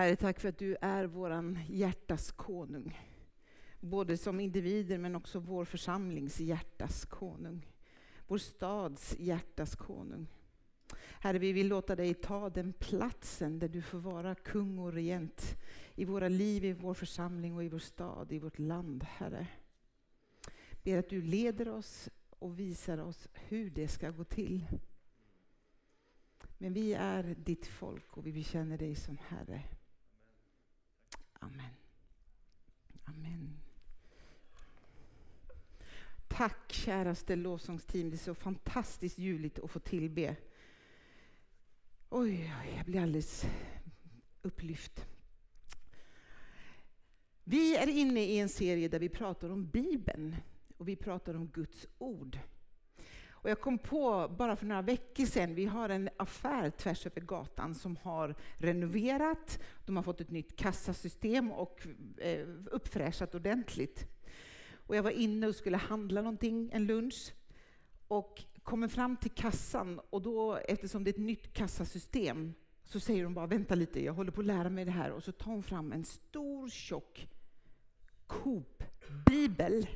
Herre, tack för att du är våran hjärtas konung. Både som individer men också vår församlings hjärtas konung. Vår stads hjärtas konung. Herre, vi vill låta dig ta den platsen där du får vara kung och regent i våra liv, i vår församling och i vår stad, i vårt land, Herre. Ber att du leder oss och visar oss hur det ska gå till. Men vi är ditt folk och vi bekänner dig som Herre. Amen. Amen. Tack käraste lovsångsteam. Det är så fantastiskt ljuvligt att få tillbe. Oj, oj, jag blir alldeles upplyft. Vi är inne i en serie där vi pratar om Bibeln och vi pratar om Guds ord. Och jag kom på bara för några veckor sedan, vi har en affär tvärs över gatan som har renoverat, de har fått ett nytt kassasystem och eh, uppfräschat ordentligt. Och jag var inne och skulle handla någonting, en lunch, och kommer fram till kassan och då, eftersom det är ett nytt kassasystem, så säger hon bara vänta lite, jag håller på att lära mig det här. Och så tar hon fram en stor tjock Coop-bibel.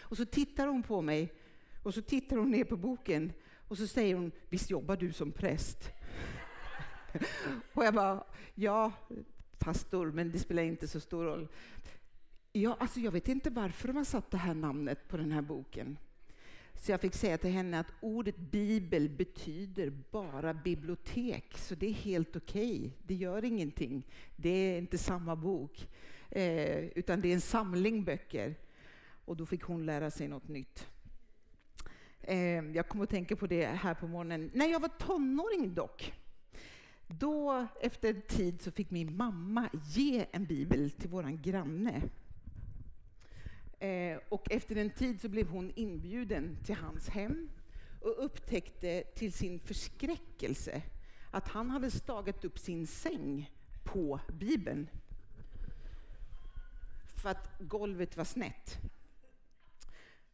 Och så tittar hon på mig och så tittar hon ner på boken och så säger hon, visst jobbar du som präst? och jag bara, ja, pastor, men det spelar inte så stor roll. Ja, alltså jag vet inte varför de har satt det här namnet på den här boken. Så jag fick säga till henne att ordet bibel betyder bara bibliotek, så det är helt okej. Okay. Det gör ingenting. Det är inte samma bok, eh, utan det är en samling böcker. Och då fick hon lära sig något nytt. Eh, jag kommer att tänka på det här på morgonen. När jag var tonåring dock, då efter en tid så fick min mamma ge en bibel till våran granne. Eh, och efter en tid så blev hon inbjuden till hans hem och upptäckte till sin förskräckelse att han hade stagat upp sin säng på Bibeln. För att golvet var snett.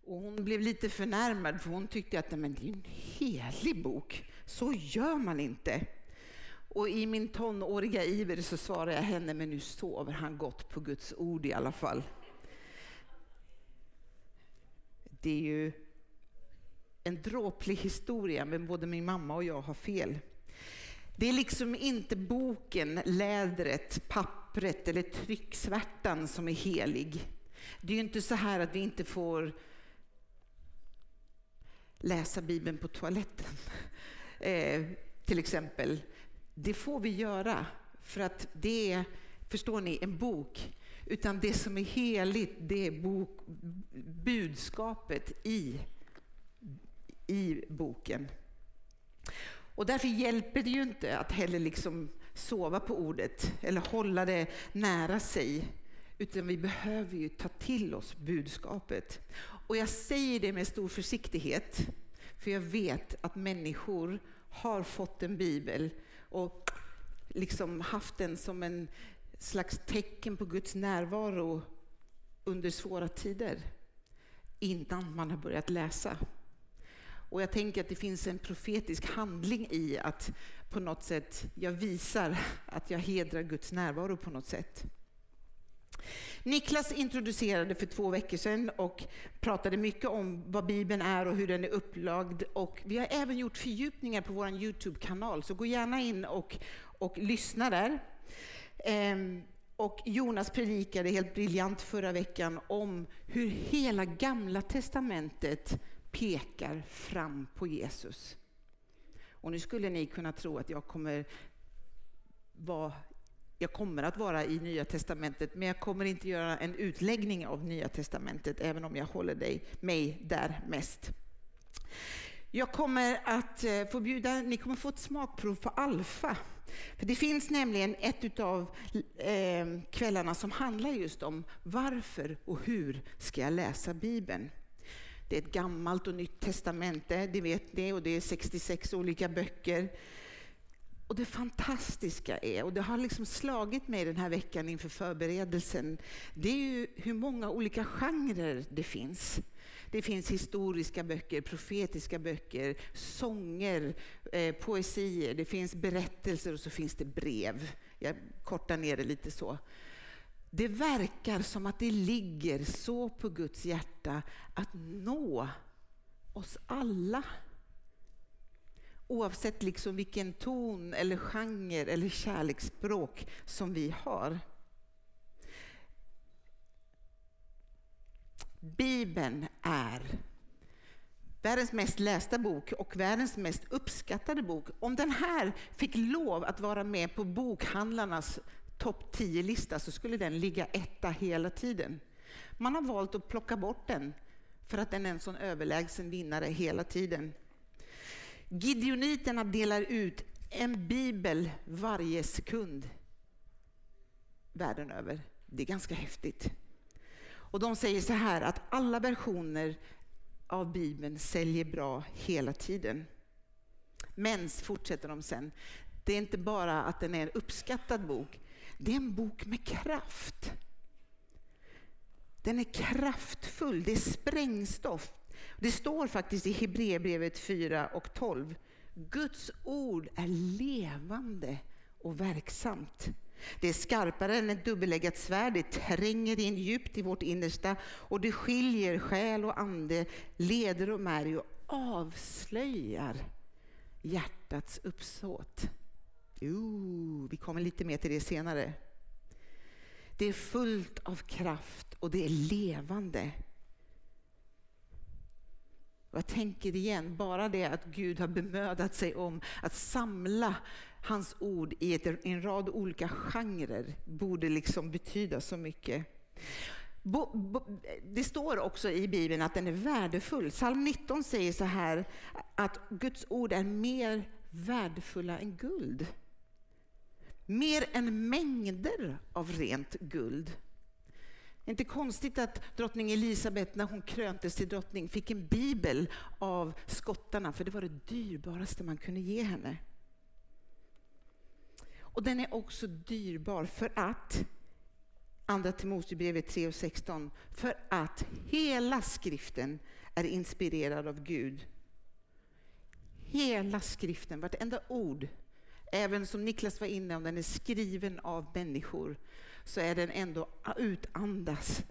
Och hon blev lite förnärmad för hon tyckte att men det är en helig bok, så gör man inte. Och i min tonåriga iver så svarade jag henne, men nu sover han gott på Guds ord i alla fall. Det är ju en dråplig historia, men både min mamma och jag har fel. Det är liksom inte boken, lädret, pappret eller trycksvärtan som är helig. Det är ju inte så här att vi inte får läsa Bibeln på toaletten, eh, till exempel. Det får vi göra, för att det är, förstår ni, en bok. Utan det som är heligt, det är bok, budskapet i, i boken. Och därför hjälper det ju inte att heller liksom sova på ordet eller hålla det nära sig. Utan vi behöver ju ta till oss budskapet. Och jag säger det med stor försiktighet, för jag vet att människor har fått en bibel och liksom haft den som en slags tecken på Guds närvaro under svåra tider innan man har börjat läsa. Och jag tänker att det finns en profetisk handling i att på något sätt jag visar att jag hedrar Guds närvaro på något sätt. Niklas introducerade för två veckor sedan och pratade mycket om vad Bibeln är och hur den är upplagd. Och vi har även gjort fördjupningar på vår Youtube-kanal, så gå gärna in och, och lyssna där. Ehm, och Jonas predikade helt briljant förra veckan om hur hela gamla testamentet pekar fram på Jesus. Och nu skulle ni kunna tro att jag kommer vara jag kommer att vara i Nya Testamentet, men jag kommer inte göra en utläggning av Nya Testamentet, även om jag håller dig, mig där mest. Jag kommer att eh, få bjuda, ni kommer få ett smakprov på alfa. För det finns nämligen ett av eh, kvällarna som handlar just om varför och hur ska jag läsa Bibeln? Det är ett gammalt och nytt testamente, det vet ni, och det är 66 olika böcker. Och det fantastiska är, och det har liksom slagit mig den här veckan inför förberedelsen, det är ju hur många olika genrer det finns. Det finns historiska böcker, profetiska böcker, sånger, eh, poesier, det finns berättelser och så finns det brev. jag kortar ner det lite så. Det verkar som att det ligger så på Guds hjärta att nå oss alla. Oavsett liksom vilken ton eller genre eller kärleksspråk som vi har. Bibeln är världens mest lästa bok och världens mest uppskattade bok. Om den här fick lov att vara med på bokhandlarnas topp 10-lista så skulle den ligga etta hela tiden. Man har valt att plocka bort den för att den är en sån överlägsen vinnare hela tiden. Gideoniterna delar ut en bibel varje sekund världen över. Det är ganska häftigt. Och de säger så här att alla versioner av Bibeln säljer bra hela tiden. Men, fortsätter de sen, det är inte bara att den är en uppskattad bok, det är en bok med kraft. Den är kraftfull, det är sprängstoff. Det står faktiskt i Hebreerbrevet 4 och 12. Guds ord är levande och verksamt. Det är skarpare än ett dubbeleggat svärd, det tränger in djupt i vårt innersta och det skiljer själ och ande, leder och märg och avslöjar hjärtats uppsåt. Jo, vi kommer lite mer till det senare. Det är fullt av kraft och det är levande. Och jag tänker igen, bara det att Gud har bemödat sig om att samla hans ord i ett, en rad olika genrer borde liksom betyda så mycket. Bo, bo, det står också i Bibeln att den är värdefull. Psalm 19 säger så här att Guds ord är mer värdefulla än guld. Mer än mängder av rent guld. Inte konstigt att drottning Elisabet när hon kröntes till drottning fick en bibel av skottarna, för det var det dyrbaraste man kunde ge henne. Och den är också dyrbar för att, Andra Timoteusbrevet 3 och 16, för att hela skriften är inspirerad av Gud. Hela skriften, vartenda ord, även som Niklas var inne om den är skriven av människor, så är den ändå utandas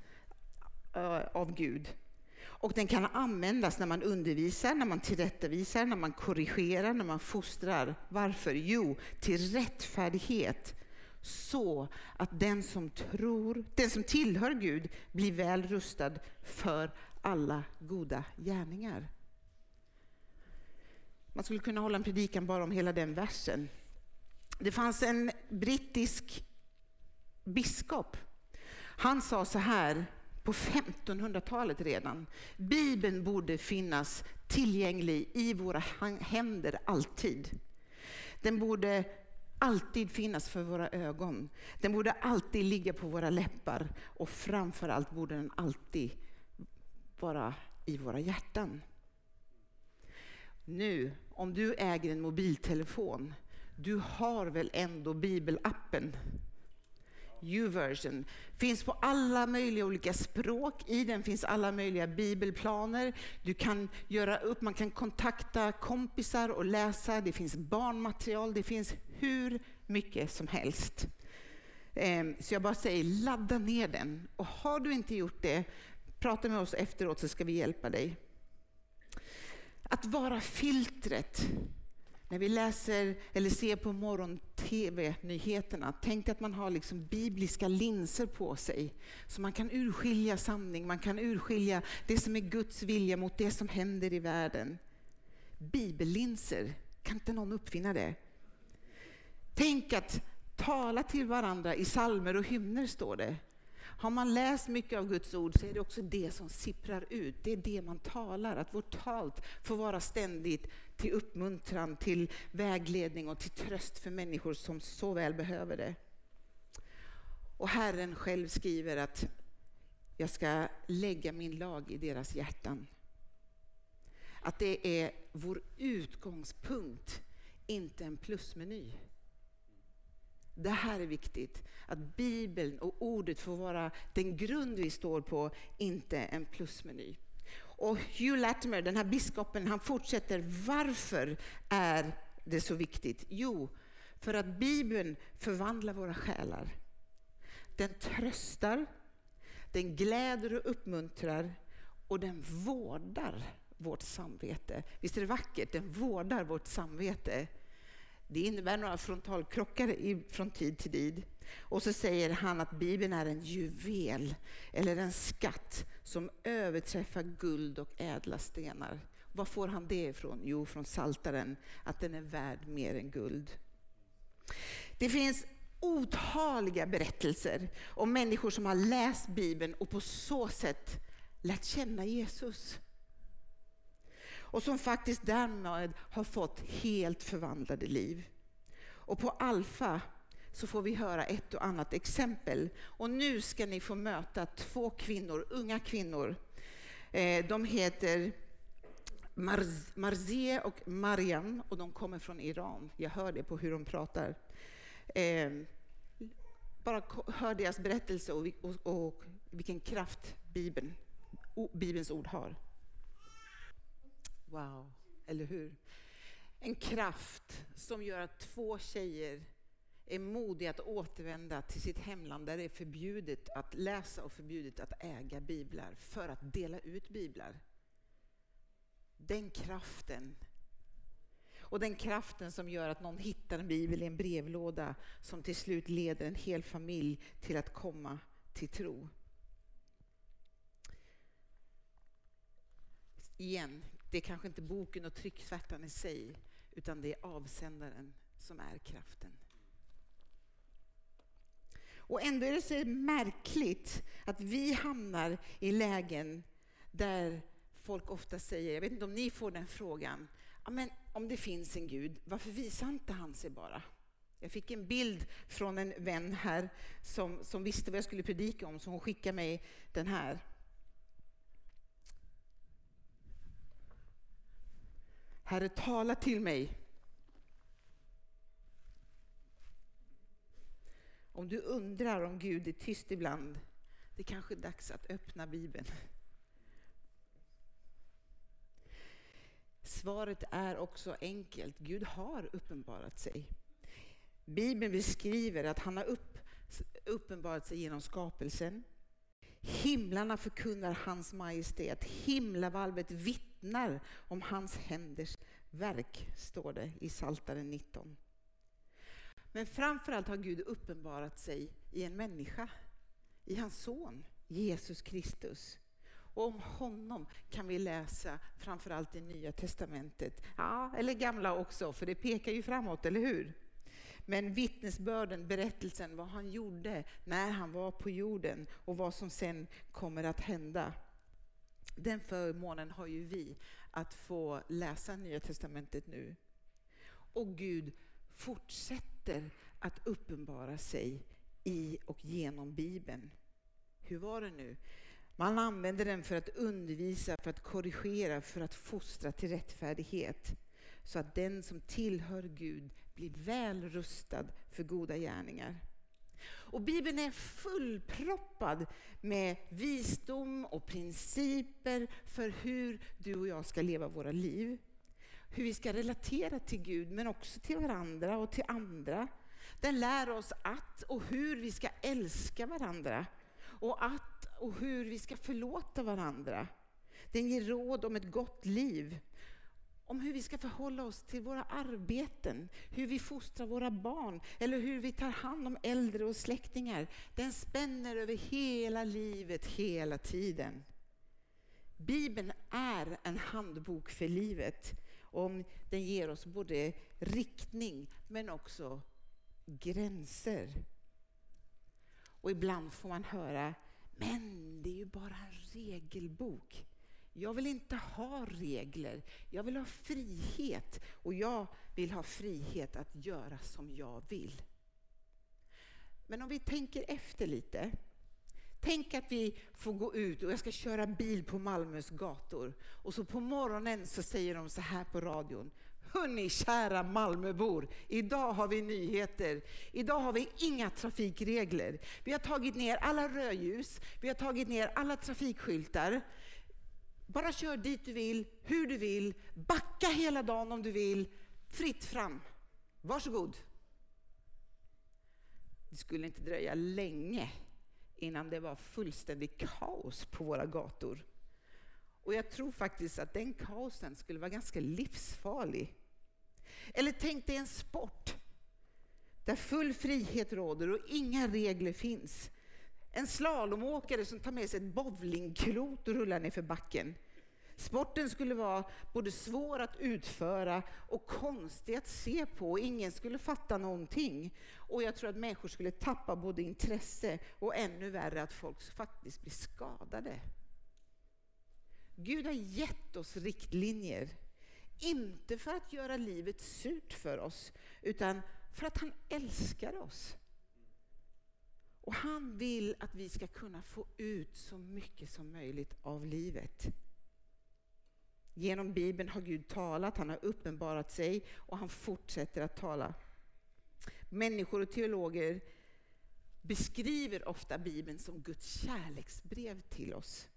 eh, av Gud. Och den kan användas när man undervisar, när man tillrättavisar, när man korrigerar, när man fostrar. Varför? Jo, till rättfärdighet. Så att den som tror, den som tillhör Gud blir väl rustad för alla goda gärningar. Man skulle kunna hålla en predikan bara om hela den versen. Det fanns en brittisk biskop. Han sa så här på 1500-talet redan. Bibeln borde finnas tillgänglig i våra händer alltid. Den borde alltid finnas för våra ögon. Den borde alltid ligga på våra läppar och framför allt borde den alltid vara i våra hjärtan. Nu, om du äger en mobiltelefon, du har väl ändå bibelappen? U-version. Finns på alla möjliga olika språk. I den finns alla möjliga bibelplaner. Du kan göra upp, man kan kontakta kompisar och läsa. Det finns barnmaterial. Det finns hur mycket som helst. Ehm, så jag bara säger, ladda ner den. Och har du inte gjort det, prata med oss efteråt så ska vi hjälpa dig. Att vara filtret när vi läser eller ser på morgon-tv-nyheterna, tänk att man har liksom bibliska linser på sig. Så man kan urskilja sanning, man kan urskilja det som är Guds vilja mot det som händer i världen. Bibellinser, kan inte någon uppfinna det? Tänk att tala till varandra i salmer och hymner, står det. Har man läst mycket av Guds ord så är det också det som sipprar ut. Det är det man talar, att vårt tal får vara ständigt till uppmuntran, till vägledning och till tröst för människor som så väl behöver det. Och Herren själv skriver att jag ska lägga min lag i deras hjärtan. Att det är vår utgångspunkt, inte en plusmeny. Det här är viktigt, att Bibeln och ordet får vara den grund vi står på, inte en plusmeny. Och Hugh Latimer, den här biskopen, han fortsätter. Varför är det så viktigt? Jo, För att Bibeln förvandlar våra själar. Den tröstar, den gläder och uppmuntrar och den vårdar vårt samvete. Visst är det vackert? Den vårdar vårt samvete. Det innebär några frontalkrockar från tid till tid. Och så säger han att Bibeln är en juvel eller en skatt som överträffar guld och ädla stenar. Var får han det ifrån? Jo, från Saltaren att den är värd mer än guld. Det finns otaliga berättelser om människor som har läst Bibeln och på så sätt lärt känna Jesus. Och som faktiskt därmed har fått helt förvandlade liv. Och på Alfa så får vi höra ett och annat exempel. Och nu ska ni få möta två kvinnor, unga kvinnor. Eh, de heter Marzie och Mariam och de kommer från Iran. Jag hör det på hur de pratar. Eh, bara hör deras berättelse och, och vilken kraft Bibeln, Bibelns ord har. Wow, eller hur? En kraft som gör att två tjejer är modiga att återvända till sitt hemland där det är förbjudet att läsa och förbjudet att äga biblar för att dela ut biblar. Den kraften och den kraften som gör att någon hittar en bibel i en brevlåda som till slut leder en hel familj till att komma till tro. Igen, det är kanske inte boken och trycksvärtan i sig, utan det är avsändaren som är kraften. Och ändå är det så märkligt att vi hamnar i lägen där folk ofta säger, jag vet inte om ni får den frågan, men om det finns en Gud, varför visar inte han sig bara? Jag fick en bild från en vän här som, som visste vad jag skulle predika om, så hon skickade mig den här. Herre, tala till mig. Om du undrar om Gud är tyst ibland, det kanske är dags att öppna Bibeln. Svaret är också enkelt. Gud har uppenbarat sig. Bibeln beskriver att han har upp, uppenbarat sig genom skapelsen. Himlarna förkunnar hans majestät. Himlavalvet vittnar om hans händers verk, står det i Psaltaren 19. Men framförallt har Gud uppenbarat sig i en människa, i hans son Jesus Kristus. Och om honom kan vi läsa framförallt i Nya Testamentet, ja, eller Gamla också, för det pekar ju framåt, eller hur? Men vittnesbörden, berättelsen, vad han gjorde när han var på jorden och vad som sen kommer att hända. Den förmånen har ju vi, att få läsa Nya Testamentet nu. Och Gud fortsätter att uppenbara sig i och genom Bibeln. Hur var det nu? Man använder den för att undervisa, för att korrigera, för att fostra till rättfärdighet. Så att den som tillhör Gud blir väl rustad för goda gärningar. Och Bibeln är fullproppad med visdom och principer för hur du och jag ska leva våra liv. Hur vi ska relatera till Gud, men också till varandra och till andra. Den lär oss att och hur vi ska älska varandra och att och hur vi ska förlåta varandra. Den ger råd om ett gott liv, om hur vi ska förhålla oss till våra arbeten, hur vi fostrar våra barn eller hur vi tar hand om äldre och släktingar. Den spänner över hela livet, hela tiden. Bibeln är en handbok för livet. Och den ger oss både riktning men också gränser. Och ibland får man höra, men det är ju bara en regelbok. Jag vill inte ha regler, jag vill ha frihet. Och jag vill ha frihet att göra som jag vill. Men om vi tänker efter lite. Tänk att vi får gå ut och jag ska köra bil på Malmös gator. Och så på morgonen så säger de så här på radion. Hörni, kära Malmöbor, idag har vi nyheter. Idag har vi inga trafikregler. Vi har tagit ner alla rödljus, vi har tagit ner alla trafikskyltar. Bara kör dit du vill, hur du vill, backa hela dagen om du vill. Fritt fram. Varsågod. det skulle inte dröja länge innan det var fullständigt kaos på våra gator. Och jag tror faktiskt att den kaosen skulle vara ganska livsfarlig. Eller tänk dig en sport där full frihet råder och inga regler finns. En slalomåkare som tar med sig ett bowlingklot och rullar ner för backen. Sporten skulle vara både svår att utföra och konstig att se på ingen skulle fatta någonting. Och jag tror att människor skulle tappa både intresse och ännu värre att folk faktiskt blir skadade. Gud har gett oss riktlinjer, inte för att göra livet surt för oss, utan för att han älskar oss. Och han vill att vi ska kunna få ut så mycket som möjligt av livet. Genom Bibeln har Gud talat, han har uppenbarat sig och han fortsätter att tala. Människor och teologer beskriver ofta Bibeln som Guds kärleksbrev till oss.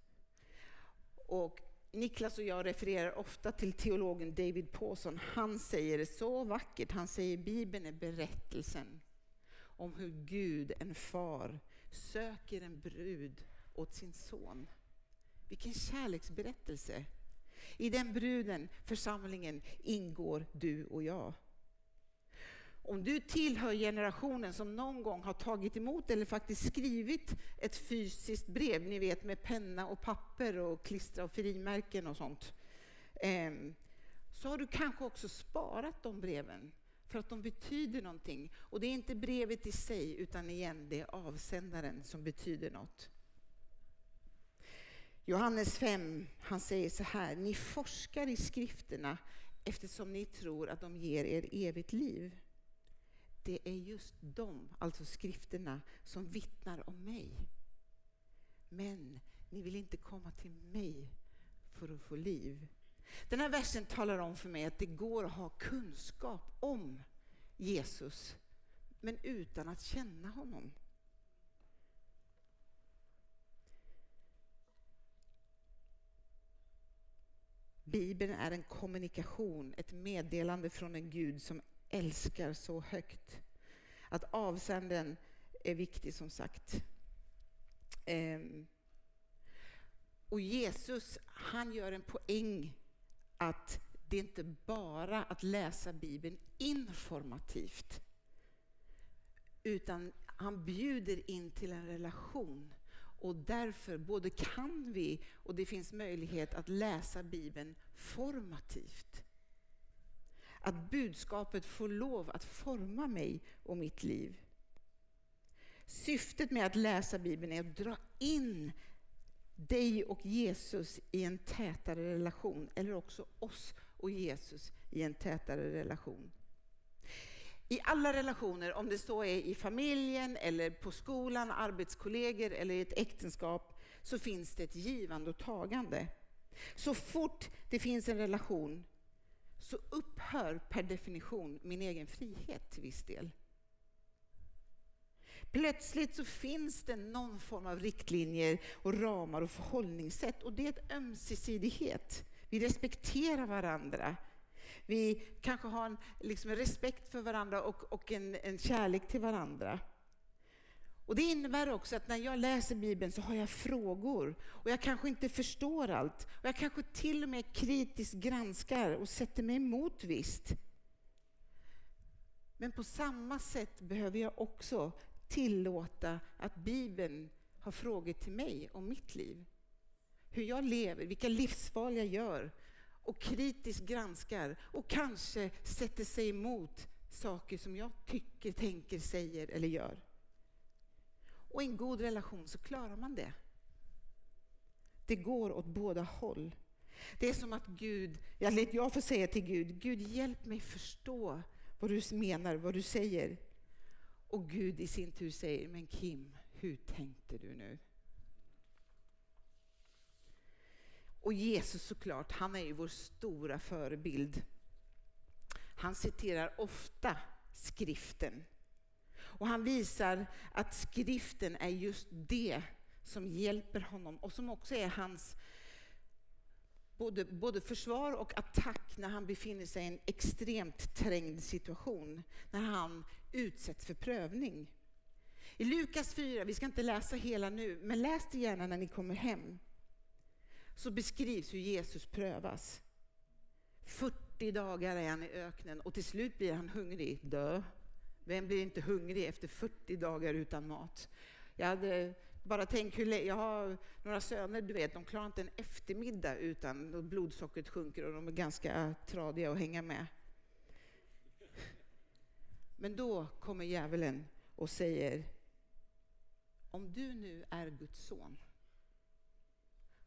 Och Niklas och jag refererar ofta till teologen David Pawson. Han säger det så vackert. Han säger Bibeln är berättelsen om hur Gud, en far, söker en brud åt sin son. Vilken kärleksberättelse! I den bruden, församlingen, ingår du och jag. Om du tillhör generationen som någon gång har tagit emot eller faktiskt skrivit ett fysiskt brev, ni vet med penna och papper och klistra och frimärken och sånt, ehm, så har du kanske också sparat de breven för att de betyder någonting. Och det är inte brevet i sig, utan igen, det är avsändaren som betyder något. Johannes 5, han säger så här, ni forskar i skrifterna eftersom ni tror att de ger er evigt liv. Det är just de, alltså skrifterna, som vittnar om mig. Men ni vill inte komma till mig för att få liv. Den här versen talar om för mig att det går att ha kunskap om Jesus, men utan att känna honom. Bibeln är en kommunikation, ett meddelande från en Gud som älskar så högt. Att avsändaren är viktig som sagt. Ehm, och Jesus, han gör en poäng att det är inte bara att läsa Bibeln informativt, utan han bjuder in till en relation. Och därför både kan vi och det finns möjlighet att läsa Bibeln formativt. Att budskapet får lov att forma mig och mitt liv. Syftet med att läsa Bibeln är att dra in dig och Jesus i en tätare relation, eller också oss och Jesus i en tätare relation. I alla relationer, om det så är i familjen, eller på skolan, arbetskollegor eller i ett äktenskap, så finns det ett givande och tagande. Så fort det finns en relation så upphör per definition min egen frihet till viss del. Plötsligt så finns det någon form av riktlinjer och ramar och förhållningssätt och det är ett ömsesidighet. Vi respekterar varandra. Vi kanske har en liksom respekt för varandra och, och en, en kärlek till varandra. Och Det innebär också att när jag läser Bibeln så har jag frågor och jag kanske inte förstår allt. Och Jag kanske till och med kritiskt granskar och sätter mig emot visst. Men på samma sätt behöver jag också tillåta att Bibeln har frågor till mig om mitt liv. Hur jag lever, vilka livsval jag gör och kritiskt granskar och kanske sätter sig emot saker som jag tycker, tänker, säger eller gör. Och i en god relation så klarar man det. Det går åt båda håll. Det är som att Gud, jag får säga till Gud, Gud hjälp mig förstå vad du menar, vad du säger. Och Gud i sin tur säger, men Kim, hur tänkte du nu? Och Jesus såklart, han är ju vår stora förebild. Han citerar ofta skriften. Och han visar att skriften är just det som hjälper honom och som också är hans både, både försvar och attack när han befinner sig i en extremt trängd situation, när han utsätts för prövning. I Lukas 4, vi ska inte läsa hela nu, men läs det gärna när ni kommer hem. Så beskrivs hur Jesus prövas. 40 dagar är han i öknen och till slut blir han hungrig. Dö. Vem blir inte hungrig efter 40 dagar utan mat? Jag hade bara tänk hur jag har några söner, du vet, de klarar inte en eftermiddag utan blodsockret sjunker och de är ganska tradiga att hänga med. Men då kommer djävulen och säger, om du nu är Guds son,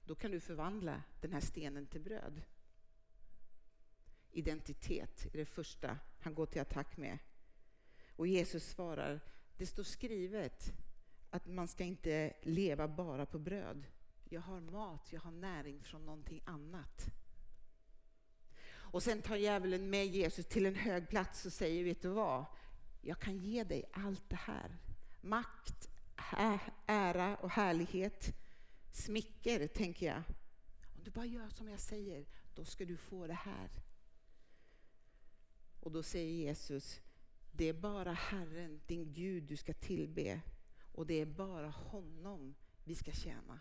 då kan du förvandla den här stenen till bröd. Identitet är det första han går till attack med. Och Jesus svarar, det står skrivet att man ska inte leva bara på bröd. Jag har mat, jag har näring från någonting annat. Och sen tar djävulen med Jesus till en hög plats och säger, vet du vad? Jag kan ge dig allt det här. Makt, ära och härlighet. Smicker, tänker jag. Om du bara gör som jag säger, då ska du få det här. Och då säger Jesus, det är bara Herren, din Gud, du ska tillbe. Och det är bara honom vi ska tjäna.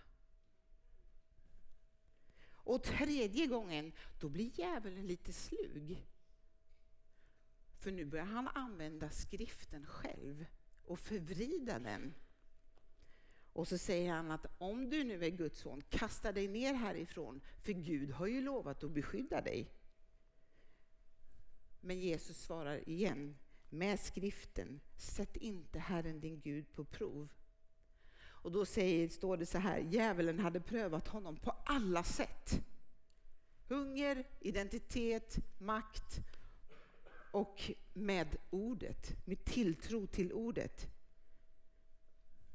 Och tredje gången, då blir djävulen lite slug. För nu börjar han använda skriften själv och förvrida den. Och så säger han att om du nu är Guds son, kasta dig ner härifrån, för Gud har ju lovat att beskydda dig. Men Jesus svarar igen med skriften, sätt inte Herren din Gud på prov. Och då säger, står det så här, djävulen hade prövat honom på alla sätt. Hunger, identitet, makt och med ordet, med tilltro till ordet.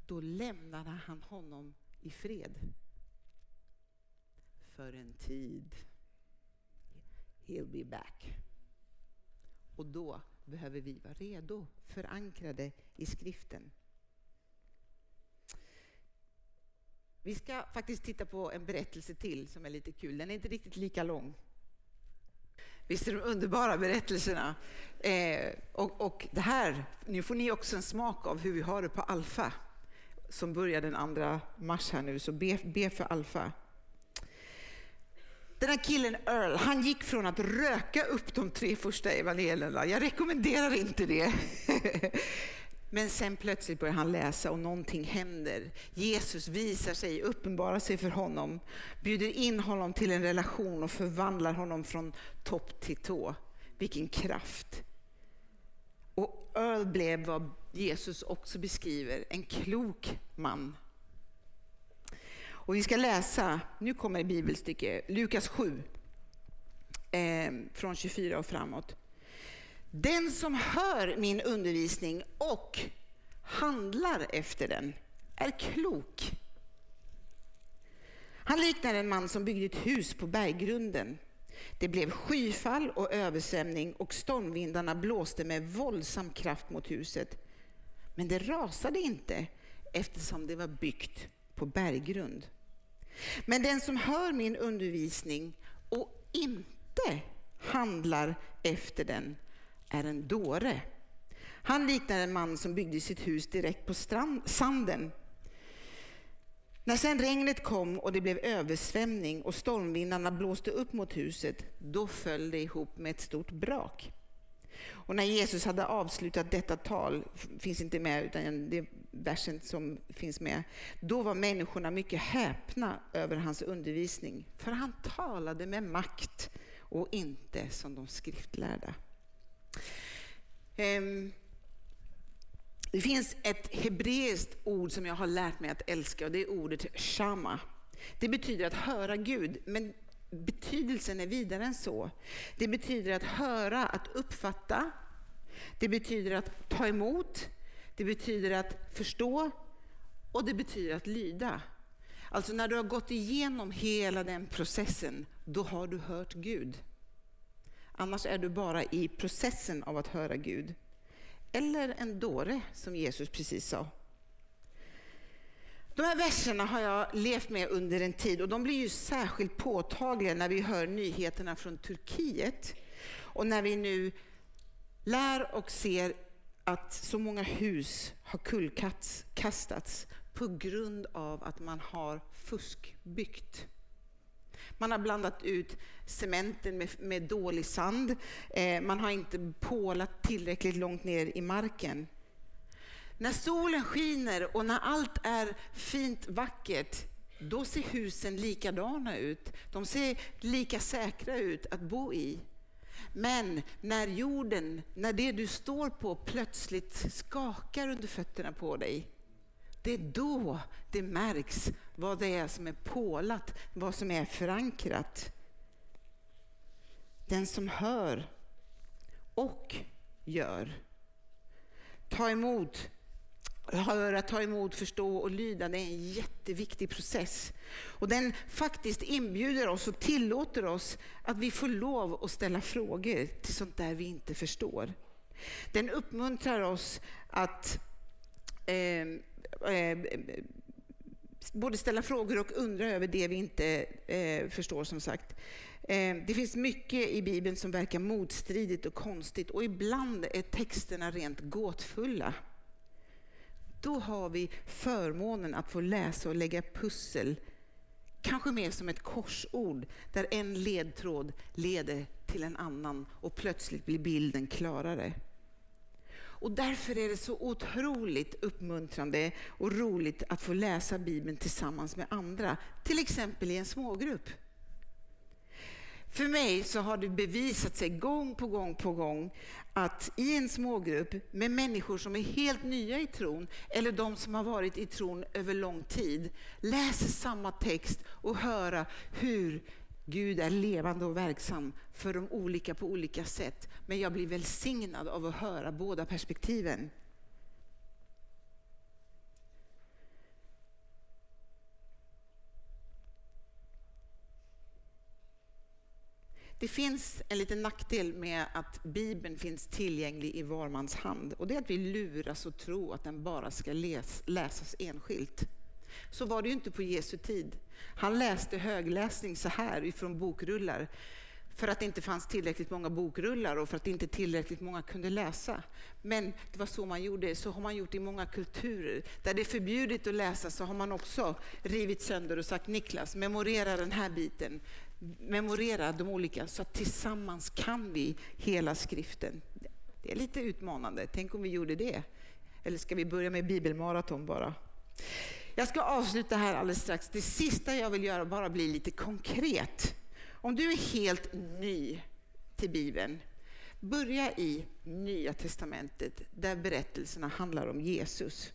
Då lämnade han honom i fred. För en tid. He'll be back. Och då behöver vi vara redo, förankrade i skriften. Vi ska faktiskt titta på en berättelse till som är lite kul. Den är inte riktigt lika lång. Visst är de underbara berättelserna? Eh, och, och det här, nu får ni också en smak av hur vi har det på Alfa som börjar den 2 mars här nu, så be, be för Alfa. Den här killen Earl, han gick från att röka upp de tre första evangelierna, jag rekommenderar inte det. Men sen plötsligt börjar han läsa och någonting händer. Jesus visar sig, uppenbarar sig för honom, bjuder in honom till en relation och förvandlar honom från topp till tå. Vilken kraft! Och Earl blev vad Jesus också beskriver, en klok man. Och vi ska läsa, nu kommer ett bibelstycke, Lukas 7, eh, från 24 och framåt. Den som hör min undervisning och handlar efter den är klok. Han liknar en man som byggde ett hus på berggrunden. Det blev skyfall och översvämning och stormvindarna blåste med våldsam kraft mot huset. Men det rasade inte eftersom det var byggt på berggrund. Men den som hör min undervisning och inte handlar efter den är en dåre. Han liknar en man som byggde sitt hus direkt på strand, sanden. När sen regnet kom och det blev översvämning och stormvindarna blåste upp mot huset, då föll det ihop med ett stort brak. Och när Jesus hade avslutat detta tal, finns inte med utan det versen som finns med, då var människorna mycket häpna över hans undervisning, för han talade med makt och inte som de skriftlärda. Ehm, det finns ett hebreiskt ord som jag har lärt mig att älska och det är ordet shama. Det betyder att höra Gud, men betydelsen är vidare än så. Det betyder att höra, att uppfatta. Det betyder att ta emot. Det betyder att förstå och det betyder att lyda. Alltså när du har gått igenom hela den processen, då har du hört Gud. Annars är du bara i processen av att höra Gud. Eller en dåre, som Jesus precis sa. De här verserna har jag levt med under en tid och de blir ju särskilt påtagliga när vi hör nyheterna från Turkiet och när vi nu lär och ser att så många hus har kullkastats på grund av att man har fuskbyggt. Man har blandat ut cementen med, med dålig sand. Eh, man har inte pålat tillräckligt långt ner i marken. När solen skiner och när allt är fint vackert, då ser husen likadana ut. De ser lika säkra ut att bo i. Men när jorden, när det du står på plötsligt skakar under fötterna på dig, det är då det märks vad det är som är pålat, vad som är förankrat. Den som hör och gör. Ta emot höra, ta emot, förstå och lyda, det är en jätteviktig process. Och den faktiskt inbjuder oss och tillåter oss att vi får lov att ställa frågor till sånt där vi inte förstår. Den uppmuntrar oss att eh, eh, både ställa frågor och undra över det vi inte eh, förstår som sagt. Eh, det finns mycket i Bibeln som verkar motstridigt och konstigt och ibland är texterna rent gåtfulla. Då har vi förmånen att få läsa och lägga pussel, kanske mer som ett korsord, där en ledtråd leder till en annan och plötsligt blir bilden klarare. Och därför är det så otroligt uppmuntrande och roligt att få läsa Bibeln tillsammans med andra, till exempel i en smågrupp. För mig så har det bevisat sig gång på gång på gång att i en smågrupp med människor som är helt nya i tron eller de som har varit i tron över lång tid läser samma text och höra hur Gud är levande och verksam för de olika på olika sätt. Men jag blir välsignad av att höra båda perspektiven. Det finns en liten nackdel med att Bibeln finns tillgänglig i var mans hand och det är att vi luras att tro att den bara ska läs, läsas enskilt. Så var det ju inte på Jesu tid. Han läste högläsning så här ifrån bokrullar för att det inte fanns tillräckligt många bokrullar och för att inte tillräckligt många kunde läsa. Men det var så man gjorde. Så har man gjort i många kulturer. Där det är förbjudet att läsa så har man också rivit sönder och sagt Niklas, memorera den här biten memorera de olika, så att tillsammans kan vi hela skriften. Det är lite utmanande. Tänk om vi gjorde det. Eller ska vi börja med bibelmaraton bara? Jag ska avsluta här alldeles strax. Det sista jag vill göra bara bli lite konkret. Om du är helt ny till Bibeln, börja i Nya Testamentet där berättelserna handlar om Jesus.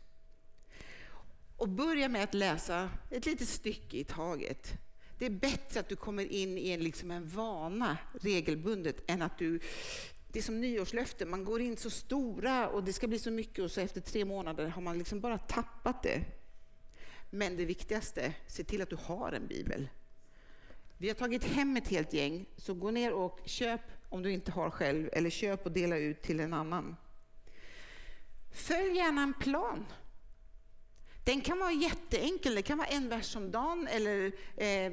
Och börja med att läsa ett litet stycke i taget. Det är bättre att du kommer in i en, liksom en vana regelbundet än att du det är som nyårslöften, man går in så stora och det ska bli så mycket och så efter tre månader har man liksom bara tappat det. Men det viktigaste, se till att du har en bibel. Vi har tagit hem ett helt gäng, så gå ner och köp om du inte har själv, eller köp och dela ut till en annan. Följ gärna en plan. Den kan vara jätteenkel, det kan vara en vers om dagen eller eh,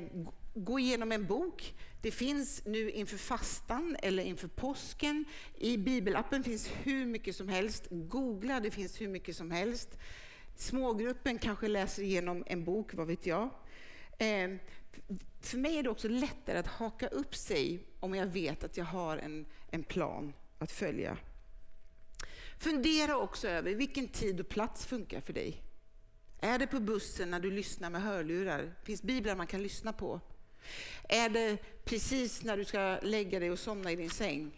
gå igenom en bok. Det finns nu inför fastan eller inför påsken. I bibelappen finns hur mycket som helst. Googla, det finns hur mycket som helst. Smågruppen kanske läser igenom en bok, vad vet jag. Eh, för mig är det också lättare att haka upp sig om jag vet att jag har en, en plan att följa. Fundera också över vilken tid och plats funkar för dig. Är det på bussen när du lyssnar med hörlurar? Finns biblar man kan lyssna på? Är det precis när du ska lägga dig och somna i din säng?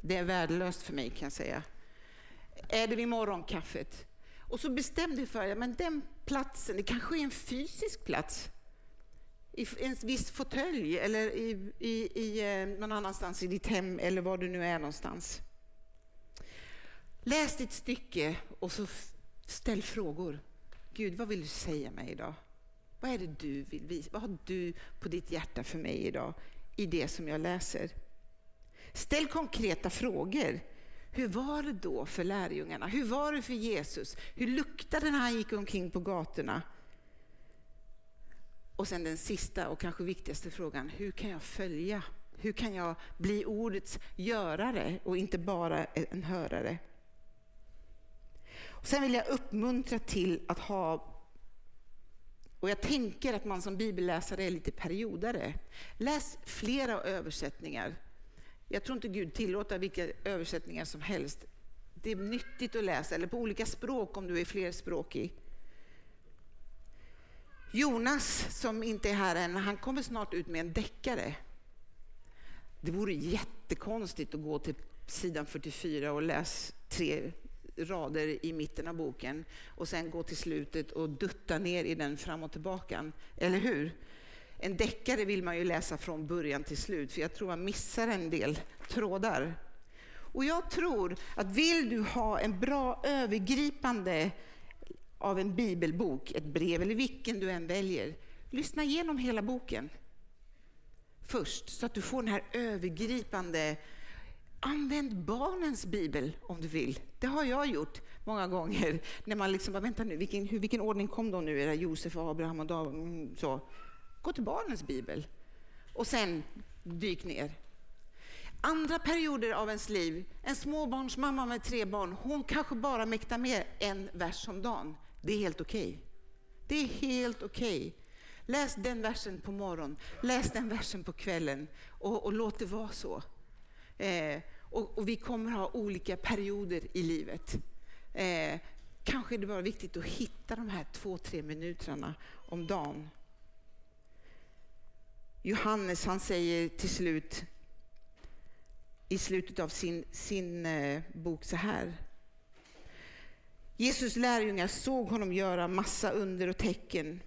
Det är värdelöst för mig kan jag säga. Är det vid morgonkaffet? Och så bestäm dig för att den platsen, det kanske är en fysisk plats. I en viss fåtölj eller i, i, i, eh, någon annanstans i ditt hem eller var du nu är någonstans. Läs ditt stycke och så ställ frågor. Gud, vad vill du säga mig idag? Vad är det du vill visa? Vad har du på ditt hjärta för mig idag i det som jag läser? Ställ konkreta frågor. Hur var det då för lärjungarna? Hur var det för Jesus? Hur luktade det när han gick omkring på gatorna? Och sen den sista och kanske viktigaste frågan, hur kan jag följa? Hur kan jag bli ordets görare och inte bara en hörare? Sen vill jag uppmuntra till att ha och jag tänker att man som bibelläsare är lite periodare. Läs flera översättningar. Jag tror inte Gud tillåter vilka översättningar som helst. Det är nyttigt att läsa, eller på olika språk om du är flerspråkig. Jonas, som inte är här än, han kommer snart ut med en deckare. Det vore jättekonstigt att gå till sidan 44 och läsa tre rader i mitten av boken och sen gå till slutet och dutta ner i den fram och tillbaka. Eller hur? En deckare vill man ju läsa från början till slut, för jag tror man missar en del trådar. Och jag tror att vill du ha en bra övergripande av en bibelbok, ett brev eller vilken du än väljer, lyssna igenom hela boken först så att du får den här övergripande Använd barnens bibel om du vill. Det har jag gjort många gånger. När man liksom bara, vänta nu, vilken, hur, vilken ordning kom de nu? Är det Josef, Abraham och David? Mm, så. Gå till barnens bibel. Och sen dyk ner. Andra perioder av ens liv, en småbarnsmamma med tre barn, hon kanske bara mäktar med en vers om dagen. Det är helt okej. Okay. Det är helt okej. Okay. Läs den versen på morgonen, läs den versen på kvällen och, och låt det vara så. Eh, och, och, vi kommer ha olika perioder i livet. Eh, kanske är det bara viktigt att hitta de här två, tre minuterna om dagen. Johannes han säger till slut, i slutet av sin, sin eh, bok så här. Jesus lärjungar såg honom göra massa under och tecken,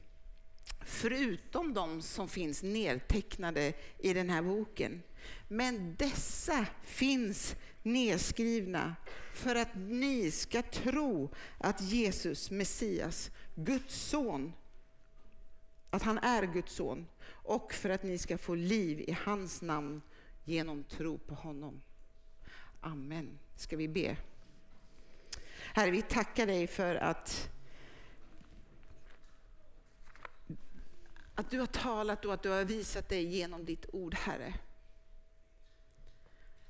förutom de som finns nedtecknade i den här boken. Men dessa finns nedskrivna för att ni ska tro att Jesus, Messias, Guds son, att han är Guds son och för att ni ska få liv i hans namn genom tro på honom. Amen. Ska vi be? Herre, vi tackar dig för att att du har talat och att du har visat dig genom ditt ord, Herre.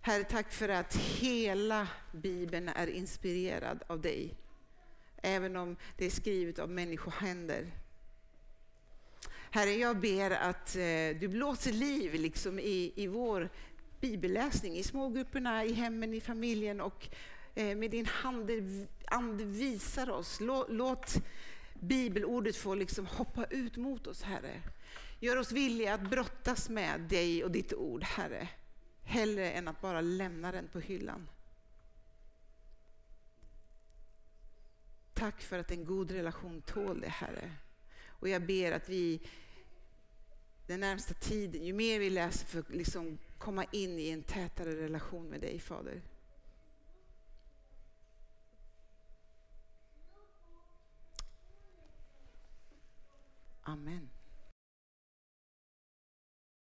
Herre, tack för att hela Bibeln är inspirerad av dig. Även om det är skrivet av människohänder. Herre, jag ber att eh, du blåser liv liksom i, i vår bibelläsning, i smågrupperna, i hemmen, i familjen och eh, med din hand, ande visar oss. Låt, låt bibelordet få liksom hoppa ut mot oss, Herre. Gör oss villiga att brottas med dig och ditt ord, Herre hellre än att bara lämna den på hyllan. Tack för att en god relation tål det, Herre. Och jag ber att vi den närmsta tiden, ju mer vi läser, för att liksom komma in i en tätare relation med dig, Fader. Amen.